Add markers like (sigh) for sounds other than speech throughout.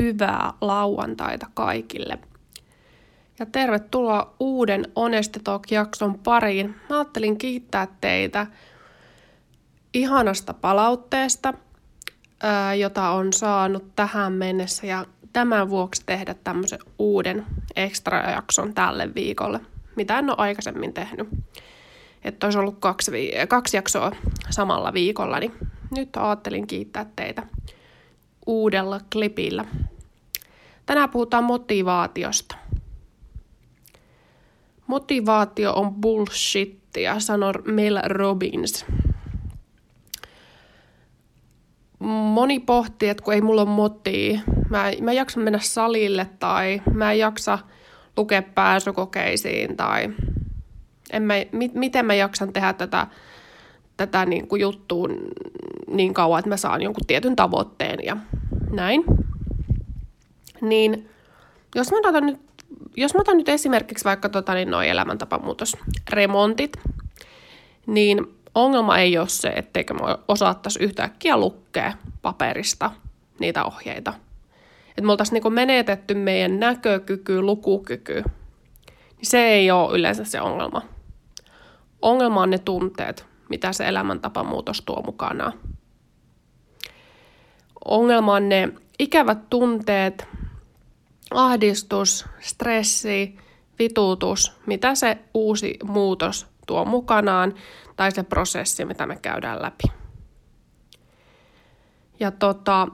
hyvää lauantaita kaikille. Ja tervetuloa uuden Honest Talk-jakson pariin. Mä ajattelin kiittää teitä ihanasta palautteesta, jota on saanut tähän mennessä ja tämän vuoksi tehdä tämmöisen uuden extra-jakson tälle viikolle, mitä en ole aikaisemmin tehnyt. Että olisi ollut kaksi, vi- kaksi jaksoa samalla viikolla, niin nyt ajattelin kiittää teitä uudella klipillä. Tänään puhutaan motivaatiosta. Motivaatio on bullshittia, sanoi Mel Robbins. Moni pohtii, että kun ei mulla ole motia, mä, mä en jaksa mennä salille tai mä en jaksa lukea pääsykokeisiin tai en mä, mi, miten mä jaksan tehdä tätä, tätä niin kuin juttua niin kauan, että mä saan jonkun tietyn tavoitteen ja näin. Niin jos mä otan nyt, jos mä otan nyt esimerkiksi vaikka tota, niin noi elämäntapamuutosremontit, niin ongelma ei ole se, etteikö me osaattaisi yhtäkkiä lukea paperista niitä ohjeita. Että me oltaisiin niinku menetetty meidän näkökyky, lukukyky. Niin se ei ole yleensä se ongelma. Ongelma on ne tunteet, mitä se elämäntapamuutos tuo mukanaan. Ongelma on ne ikävät tunteet, ahdistus, stressi, vituutus, mitä se uusi muutos tuo mukanaan, tai se prosessi, mitä me käydään läpi. Ja tota,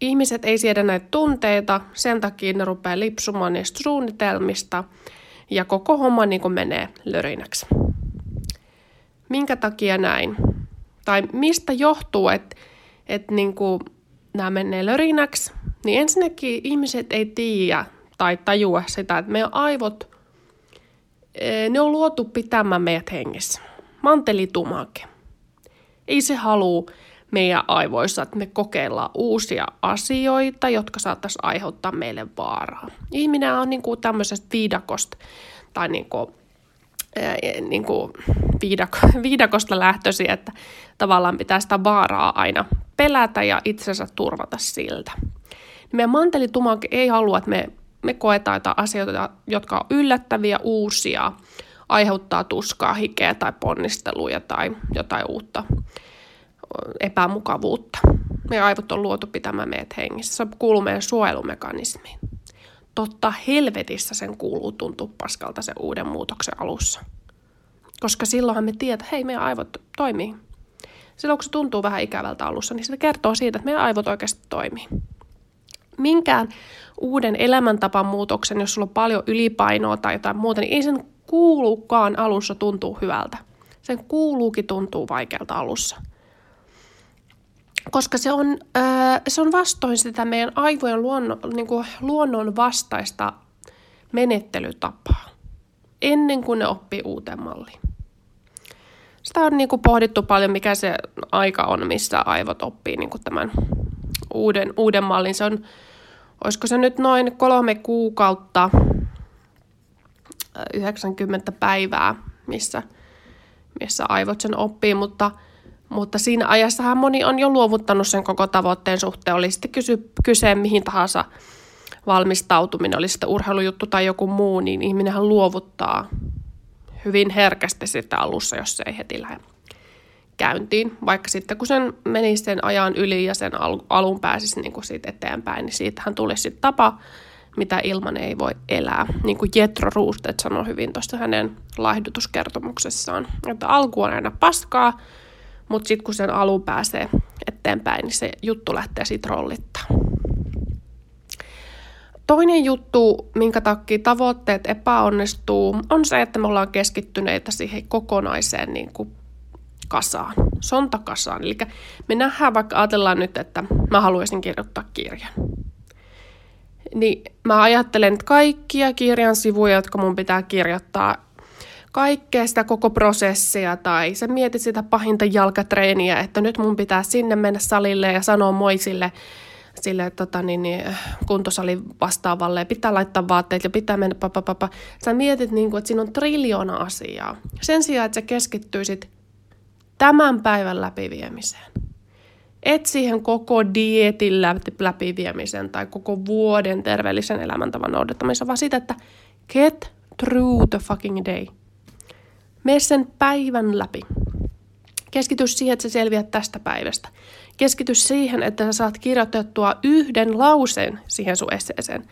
ihmiset ei siedä näitä tunteita, sen takia ne rupeaa lipsumaan niistä suunnitelmista, ja koko homma niin kuin menee lörinäksi. Minkä takia näin? Tai mistä johtuu, että, että niin kuin nämä menee lörinäksi? Niin ensinnäkin ihmiset ei tiedä tai tajua sitä, että meidän aivot, eh, ne on luotu pitämään meidät hengissä. Mantelitumake. Ei se halua meidän aivoissa, että me kokeillaan uusia asioita, jotka saattaisi aiheuttaa meille vaaraa. Ihminen on niin kuin tämmöisestä viidakosta tai niin kuin, ää, niin kuin viidako, (laughs) viidakosta lähtöisin, että tavallaan pitää sitä vaaraa aina pelätä ja itsensä turvata siltä. Meidän mantelitumake ei halua, että me, me koetaan jotain asioita, jotka on yllättäviä, uusia, aiheuttaa tuskaa, hikeä tai ponnisteluja tai jotain uutta epämukavuutta. Meidän aivot on luotu pitämään meidät hengissä. Se kuuluu meidän suojelumekanismiin. Totta helvetissä sen kuuluu tuntua paskalta sen uuden muutoksen alussa. Koska silloinhan me tiedät, että hei, meidän aivot toimii. Silloin kun se tuntuu vähän ikävältä alussa, niin se kertoo siitä, että meidän aivot oikeasti toimii. Minkään uuden elämäntapan muutoksen, jos sulla on paljon ylipainoa tai jotain muuta, niin ei sen kuulukaan alussa tuntuu hyvältä. Sen kuuluukin tuntuu vaikealta alussa – koska se on, äh, se on vastoin sitä meidän aivojen luonnon, niin kuin luonnon vastaista menettelytapaa, ennen kuin ne oppii uuteen malliin. Sitä on niin kuin pohdittu paljon, mikä se aika on, missä aivot oppii niin kuin tämän uuden, uuden mallin. Se on, olisiko se nyt noin kolme kuukautta, 90 päivää, missä, missä aivot sen oppii, mutta – mutta siinä ajassahan moni on jo luovuttanut sen koko tavoitteen suhteen. Oli sitten kysy, kyse mihin tahansa valmistautuminen, oli sitten urheilujuttu tai joku muu, niin ihminenhän luovuttaa hyvin herkästi sitä alussa, jos se ei heti lähde käyntiin. Vaikka sitten kun sen menisi sen ajan yli ja sen alun pääsisi niin kuin siitä eteenpäin, niin siitähän tulisi sitten tapa, mitä ilman ei voi elää. Niin kuin Jetro Roostet sanoi hyvin tuossa hänen laihdutuskertomuksessaan, että alku on aina paskaa, mutta sitten kun sen alun pääsee eteenpäin, niin se juttu lähtee sitten rollittaa. Toinen juttu, minkä takia tavoitteet epäonnistuu, on se, että me ollaan keskittyneitä siihen kokonaiseen niin kuin kasaan, sontakasaan. Eli me nähdään vaikka, ajatellaan nyt, että mä haluaisin kirjoittaa kirjan. Niin mä ajattelen, että kaikkia kirjan sivuja, jotka mun pitää kirjoittaa, kaikkea sitä koko prosessia tai sä mietit sitä pahinta jalkatreeniä, että nyt mun pitää sinne mennä salille ja sanoa moi sille, sille tota, niin, niin, kuntosalin vastaavalle ja pitää laittaa vaatteet ja pitää mennä papapapa. Sä mietit, niin kuin, että siinä on triljoona asiaa. Sen sijaan, että sä keskittyisit tämän päivän läpiviemiseen. Et siihen koko dietin läpiviemisen tai koko vuoden terveellisen elämäntavan noudattamisen, vaan sitä, että get through the fucking day. Mene sen päivän läpi. Keskity siihen, että sä selviät tästä päivästä. Keskity siihen, että sä saat kirjoitettua yhden lauseen siihen sun esseeseen.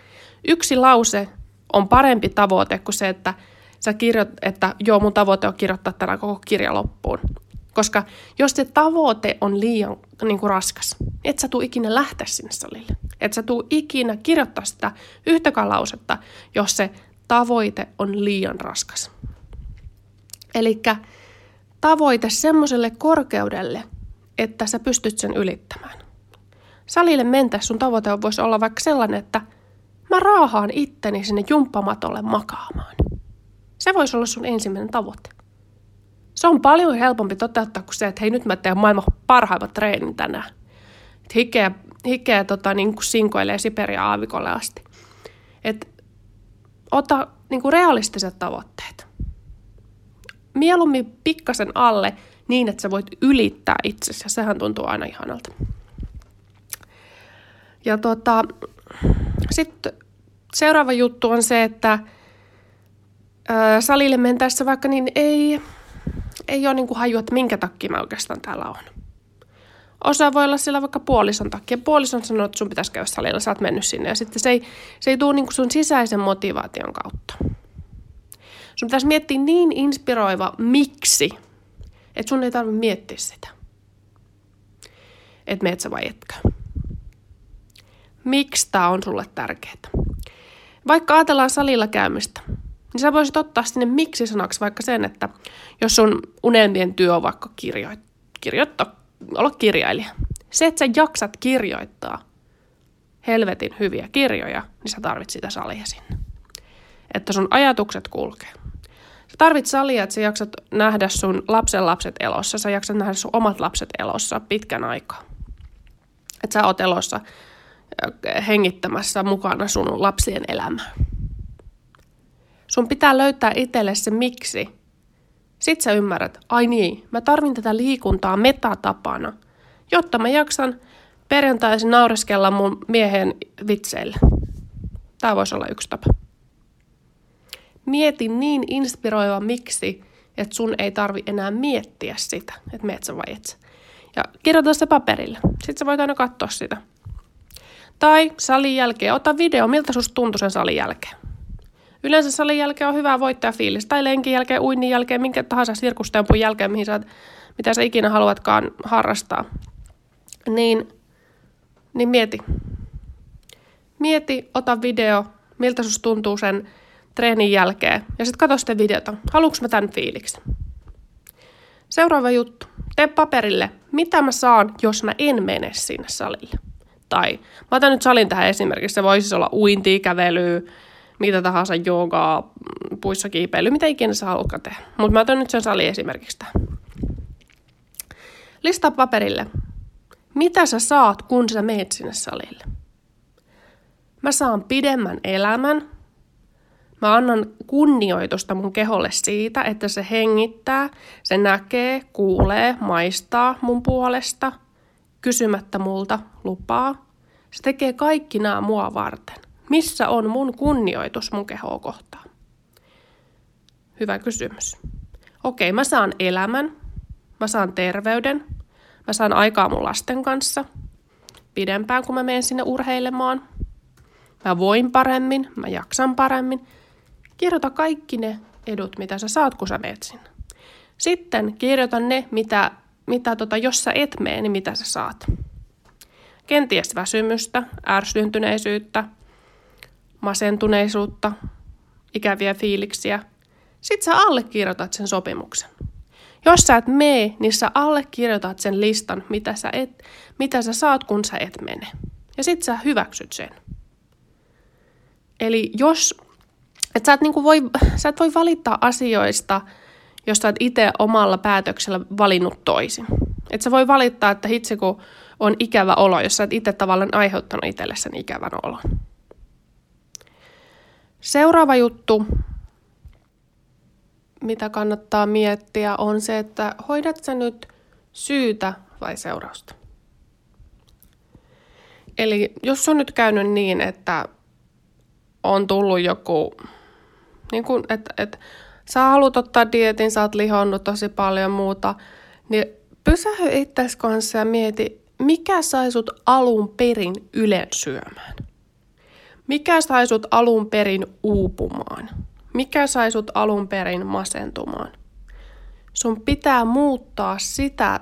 Yksi lause on parempi tavoite kuin se, että sä kirjoit, että joo, mun tavoite on kirjoittaa tänään koko kirja loppuun. Koska jos se tavoite on liian niin kuin raskas, et sä tuu ikinä lähteä sinne salille. Et sä tuu ikinä kirjoittaa sitä yhtäkään lausetta, jos se tavoite on liian raskas. Eli tavoite semmoiselle korkeudelle, että sä pystyt sen ylittämään. Salille mentä sun tavoite voisi olla vaikka sellainen, että mä raahaan itteni sinne jumppamatolle makaamaan. Se voisi olla sun ensimmäinen tavoite. Se on paljon helpompi toteuttaa kuin se, että hei nyt mä teen maailman parhaimmat treenin tänään. Et hikeä, hikeä tota, niin kuin sinkoilee Siperia aavikolle asti. Et ota niin kuin realistiset tavoitteet. Mieluummin pikkasen alle niin, että sä voit ylittää itsesi, ja sehän tuntuu aina ihanalta. Ja tota, sitten seuraava juttu on se, että ää, salille mentäessä vaikka niin ei, ei ole niin kuin haju, että minkä takia mä oikeastaan täällä on. Osa voi olla siellä vaikka puolison takia. Puolison sanoo, että sun pitäisi käydä salilla, sä oot mennyt sinne. Ja sitten se ei, se ei tule niin kuin sun sisäisen motivaation kautta. Sun pitäisi miettiä niin inspiroiva miksi, että sun ei tarvitse miettiä sitä. Että meet sä vai etkö. Miksi tämä on sulle tärkeää? Vaikka ajatellaan salilla käymistä, niin sä voisit ottaa sinne miksi-sanaksi vaikka sen, että jos sun unelmien työ on vaikka kirjo- kirjoittaa, olla kirjailija. Se, että sä jaksat kirjoittaa helvetin hyviä kirjoja, niin sä tarvit sitä salia sinne. Että sun ajatukset kulkee. Sä tarvit salia, että sä jaksat nähdä sun lapsen lapset elossa, sä jaksat nähdä sun omat lapset elossa pitkän aikaa. Että sä oot elossa hengittämässä mukana sun lapsien elämää. Sun pitää löytää itselle se miksi. Sitten sä ymmärrät, ai niin, mä tarvin tätä liikuntaa metatapana, jotta mä jaksan perjantaisin naureskella mun miehen vitseille. Tämä voisi olla yksi tapa. Mieti niin inspiroiva miksi, että sun ei tarvi enää miettiä sitä, että meet sä vai et sä. Ja kirjoita se paperille. Sitten sä voit aina katsoa sitä. Tai salin jälkeen, ota video, miltä susta tuntui sen salin jälkeen. Yleensä salin jälkeen on hyvä voittajafiilis, tai lenkin jälkeen, uinnin jälkeen, minkä tahansa sirkustempun jälkeen, mihin sä, mitä sä ikinä haluatkaan harrastaa. Niin, niin mieti. Mieti, ota video, miltä susta tuntuu sen treenin jälkeen, ja sitten katso sitä videota. Haluanko mä tämän fiiliksi? Seuraava juttu. Tee paperille, mitä mä saan, jos mä en mene sinne salille. Tai mä otan nyt salin tähän esimerkiksi. Se voisi olla uinti, kävely, mitä tahansa joogaa, puissa kiipeily, mitä ikinä sä haluatkaan tehdä. Mutta mä otan nyt sen sali esimerkiksi tähän. Listaa paperille. Mitä sä saat, kun sä meet sinne salille? Mä saan pidemmän elämän. Mä annan kunnioitusta mun keholle siitä, että se hengittää, se näkee, kuulee, maistaa mun puolesta, kysymättä multa lupaa. Se tekee kaikki nämä mua varten. Missä on mun kunnioitus mun kehoa kohtaan? Hyvä kysymys. Okei, mä saan elämän, mä saan terveyden, mä saan aikaa mun lasten kanssa pidempään, kun mä menen sinne urheilemaan. Mä voin paremmin, mä jaksan paremmin. Kirjoita kaikki ne edut, mitä sä saat, kun sä meet sinne. Sitten kirjoita ne, mitä, mitä tota, jos sä et mene, niin mitä sä saat. Kenties väsymystä, ärsyntyneisyyttä, masentuneisuutta, ikäviä fiiliksiä. Sitten sä allekirjoitat sen sopimuksen. Jos sä et mene, niin sä allekirjoitat sen listan, mitä sä, et, mitä sä saat, kun sä et mene. Ja sit sä hyväksyt sen. Eli jos, et sä, et niinku voi, sä et voi valittaa asioista, jos sä et itse omalla päätöksellä valinnut toisin. Et sä voi valittaa, että hitse kun on ikävä olo, jos sä et itse tavallaan aiheuttanut itselle sen ikävän olon. Seuraava juttu, mitä kannattaa miettiä, on se, että hoidat sä nyt syytä vai seurausta. Eli jos on nyt käynyt niin, että on tullut joku, niin kuin, että, että sä haluat ottaa dietin, sä oot lihonnut tosi paljon muuta, niin pysähy itses kanssa ja mieti, mikä sai sut alun perin ylen syömään? Mikä sai sut alun perin uupumaan? Mikä sai sut alun perin masentumaan? Sun pitää muuttaa sitä,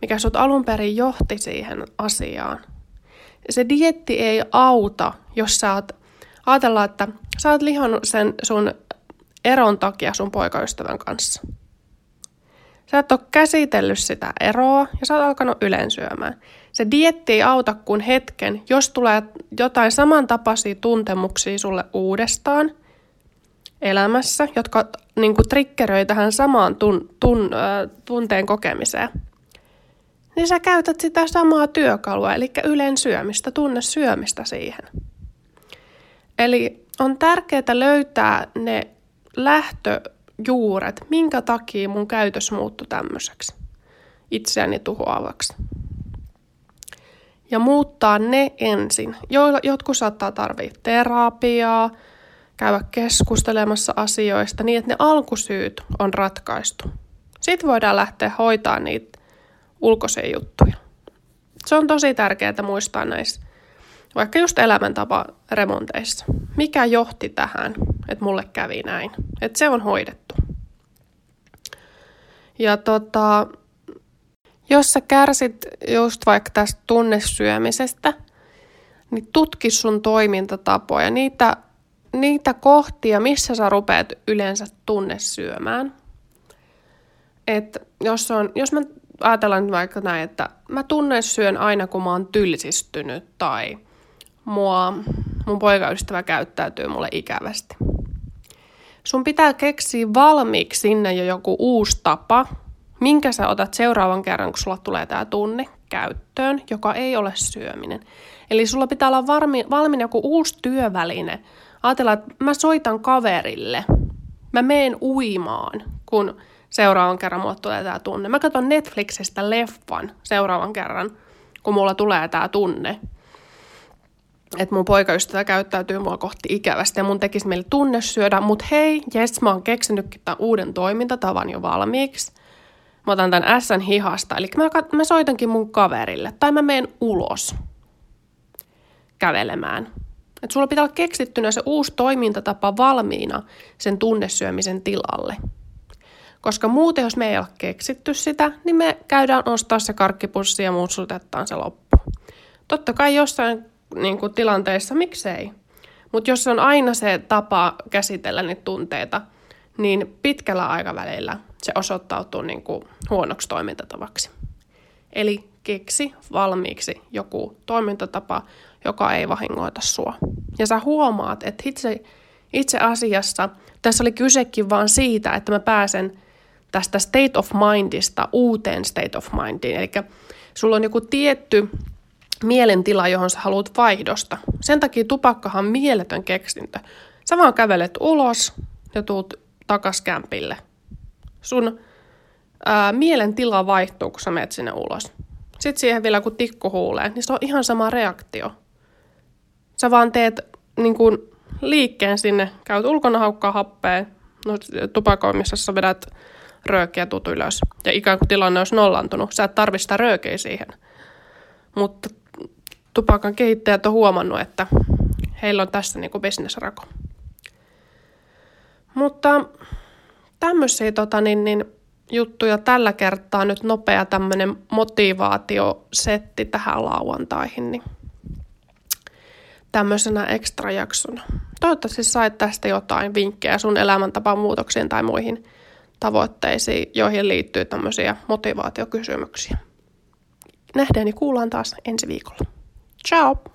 mikä sut alun perin johti siihen asiaan. Se dietti ei auta, jos sä oot, ajatellaan, että sä oot lihonnut sen sun eron takia sun poikaystävän kanssa. Sä et ole käsitellyt sitä eroa ja sä oot alkanut ylensyömään. Se dietti ei auta kuin hetken, jos tulee jotain samantapaisia tuntemuksia sulle uudestaan elämässä, jotka niin kuin tähän samaan tun, tun, äh, tunteen kokemiseen. Niin sä käytät sitä samaa työkalua, eli ylen syömistä, tunne syömistä siihen. Eli on tärkeää löytää ne lähtöjuuret, minkä takia mun käytös muuttui tämmöiseksi itseäni tuhoavaksi. Ja muuttaa ne ensin. Jotkut saattaa tarvitse terapiaa, käydä keskustelemassa asioista niin, että ne alkusyyt on ratkaistu. Sitten voidaan lähteä hoitaa niitä ulkoisia juttuja. Se on tosi tärkeää muistaa näissä, vaikka just elämäntapa remonteissa. Mikä johti tähän, että mulle kävi näin? Että se on hoidettu. Ja tota, jos sä kärsit just vaikka tästä tunnesyömisestä, niin tutki sun toimintatapoja, niitä, niitä kohtia, missä sä rupeat yleensä tunnesyömään. Et jos, on, jos mä ajatellaan nyt vaikka näin, että mä tunnesyön aina, kun mä oon tylsistynyt tai mua, mun poikaystävä käyttäytyy mulle ikävästi. Sun pitää keksiä valmiiksi sinne jo joku uusi tapa, minkä sä otat seuraavan kerran, kun sulla tulee tämä tunne käyttöön, joka ei ole syöminen. Eli sulla pitää olla varmi, valmiina joku uusi työväline. Ajatellaan, että mä soitan kaverille, mä meen uimaan, kun seuraavan kerran mulle tulee tämä tunne. Mä katson Netflixistä leffan seuraavan kerran, kun mulla tulee tämä tunne. Että mun poikaystävä käyttäytyy mua kohti ikävästi ja mun tekisi meille tunne syödä. Mutta hei, jes, mä oon keksinytkin tämän uuden toimintatavan jo valmiiksi – mä otan tämän S hihasta. Eli mä, mä soitankin mun kaverille. Tai mä menen ulos kävelemään. Et sulla pitää olla keksittynä se uusi toimintatapa valmiina sen tunnesyömisen tilalle. Koska muuten, jos me ei ole keksitty sitä, niin me käydään ostaa se karkkipussi ja muutsutetaan se loppu. Totta kai jossain niin kuin, tilanteessa, miksei. Mutta jos on aina se tapa käsitellä niitä tunteita, niin pitkällä aikavälillä se osoittautuu niin kuin huonoksi toimintatavaksi. Eli keksi valmiiksi joku toimintatapa, joka ei vahingoita sua. Ja sä huomaat, että itse, itse asiassa tässä oli kysekin vaan siitä, että mä pääsen tästä state of mindista uuteen state of mindiin. Eli sulla on joku tietty mielentila, johon sä haluat vaihdosta. Sen takia tupakkahan on mieletön keksintö. Sä vaan kävelet ulos ja tuut takas kämpille sun ää, mielentila vaihtuu, kun sä menet sinne ulos. Sitten siihen vielä kun tikku huulee, niin se on ihan sama reaktio. Sä vaan teet niin kuin, liikkeen sinne, käyt ulkona haukkaa happea, no, tupakoimisessa vedät röökiä tutu ylös. Ja ikään kuin tilanne olisi nollantunut. Sä et tarvi sitä röökeä siihen. Mutta tupakan kehittäjät on huomannut, että heillä on tässä niin bisnesrako. Mutta tämmöisiä tota, niin, niin, juttuja tällä kertaa nyt nopea tämmöinen motivaatiosetti tähän lauantaihin, niin tämmöisenä ekstra jaksona. Toivottavasti sait tästä jotain vinkkejä sun elämäntapan muutoksiin tai muihin tavoitteisiin, joihin liittyy tämmöisiä motivaatiokysymyksiä. Nähdään ja kuullaan taas ensi viikolla. Ciao!